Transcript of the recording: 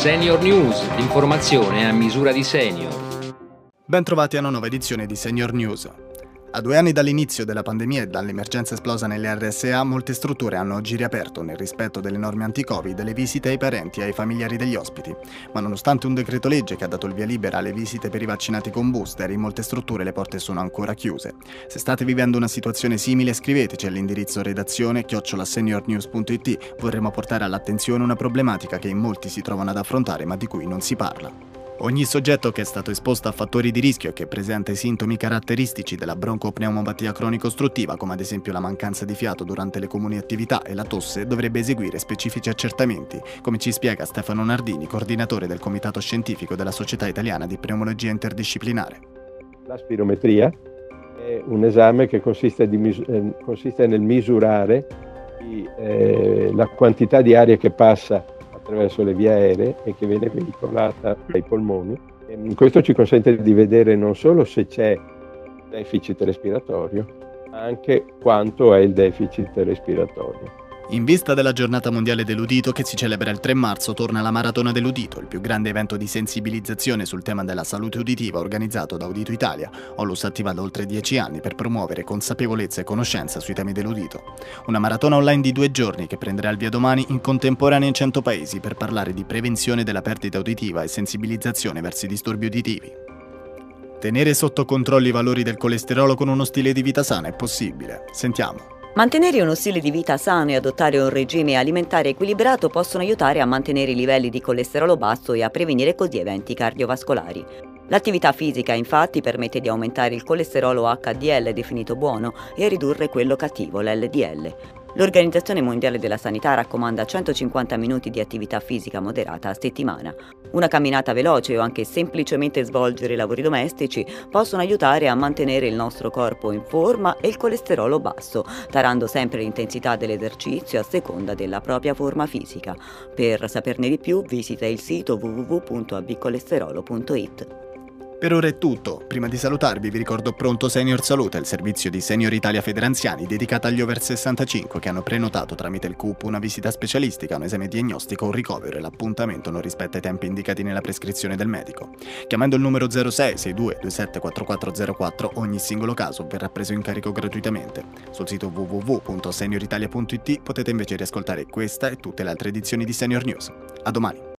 Senior News, l'informazione a misura di senior. Bentrovati a una nuova edizione di Senior News. A due anni dall'inizio della pandemia e dall'emergenza esplosa nelle RSA, molte strutture hanno oggi riaperto, nel rispetto delle norme anti-Covid, le visite ai parenti e ai familiari degli ospiti. Ma nonostante un decreto legge che ha dato il via libera alle visite per i vaccinati con booster, in molte strutture le porte sono ancora chiuse. Se state vivendo una situazione simile, scriveteci all'indirizzo redazione chiocciolaseniornews.it. Vorremmo portare all'attenzione una problematica che in molti si trovano ad affrontare ma di cui non si parla. Ogni soggetto che è stato esposto a fattori di rischio e che presenta sintomi caratteristici della broncopneumopatia cronico-ostruttiva, come ad esempio la mancanza di fiato durante le comuni attività e la tosse, dovrebbe eseguire specifici accertamenti, come ci spiega Stefano Nardini, coordinatore del Comitato Scientifico della Società Italiana di Pneumologia Interdisciplinare. La spirometria è un esame che consiste, mis- eh, consiste nel misurare eh, la quantità di aria che passa attraverso le vie aeree e che viene veicolata dai polmoni. E questo ci consente di vedere non solo se c'è deficit respiratorio, ma anche quanto è il deficit respiratorio. In vista della giornata mondiale dell'udito che si celebra il 3 marzo, torna la Maratona dell'Udito, il più grande evento di sensibilizzazione sul tema della salute uditiva organizzato da Udito Italia, Onlus attiva da oltre 10 anni per promuovere consapevolezza e conoscenza sui temi dell'udito. Una maratona online di due giorni che prenderà il via domani in contemporanea in 100 paesi per parlare di prevenzione della perdita uditiva e sensibilizzazione verso i disturbi uditivi. Tenere sotto controllo i valori del colesterolo con uno stile di vita sana è possibile. Sentiamo. Mantenere uno stile di vita sano e adottare un regime alimentare equilibrato possono aiutare a mantenere i livelli di colesterolo basso e a prevenire così eventi cardiovascolari. L'attività fisica infatti permette di aumentare il colesterolo HDL definito buono e ridurre quello cattivo, l'LDL. L'Organizzazione Mondiale della Sanità raccomanda 150 minuti di attività fisica moderata a settimana. Una camminata veloce o anche semplicemente svolgere lavori domestici possono aiutare a mantenere il nostro corpo in forma e il colesterolo basso, tarando sempre l'intensità dell'esercizio a seconda della propria forma fisica. Per saperne di più visita il sito www.abcolesterolo.it. Per ora è tutto. Prima di salutarvi vi ricordo Pronto Senior Salute, il servizio di Senior Italia Federanziani dedicato agli over 65 che hanno prenotato tramite il CUP una visita specialistica, un esame diagnostico un ricovero e l'appuntamento non rispetta i tempi indicati nella prescrizione del medico. Chiamando il numero 06 62 27 4404 ogni singolo caso verrà preso in carico gratuitamente. Sul sito www.senioritalia.it potete invece riascoltare questa e tutte le altre edizioni di Senior News. A domani!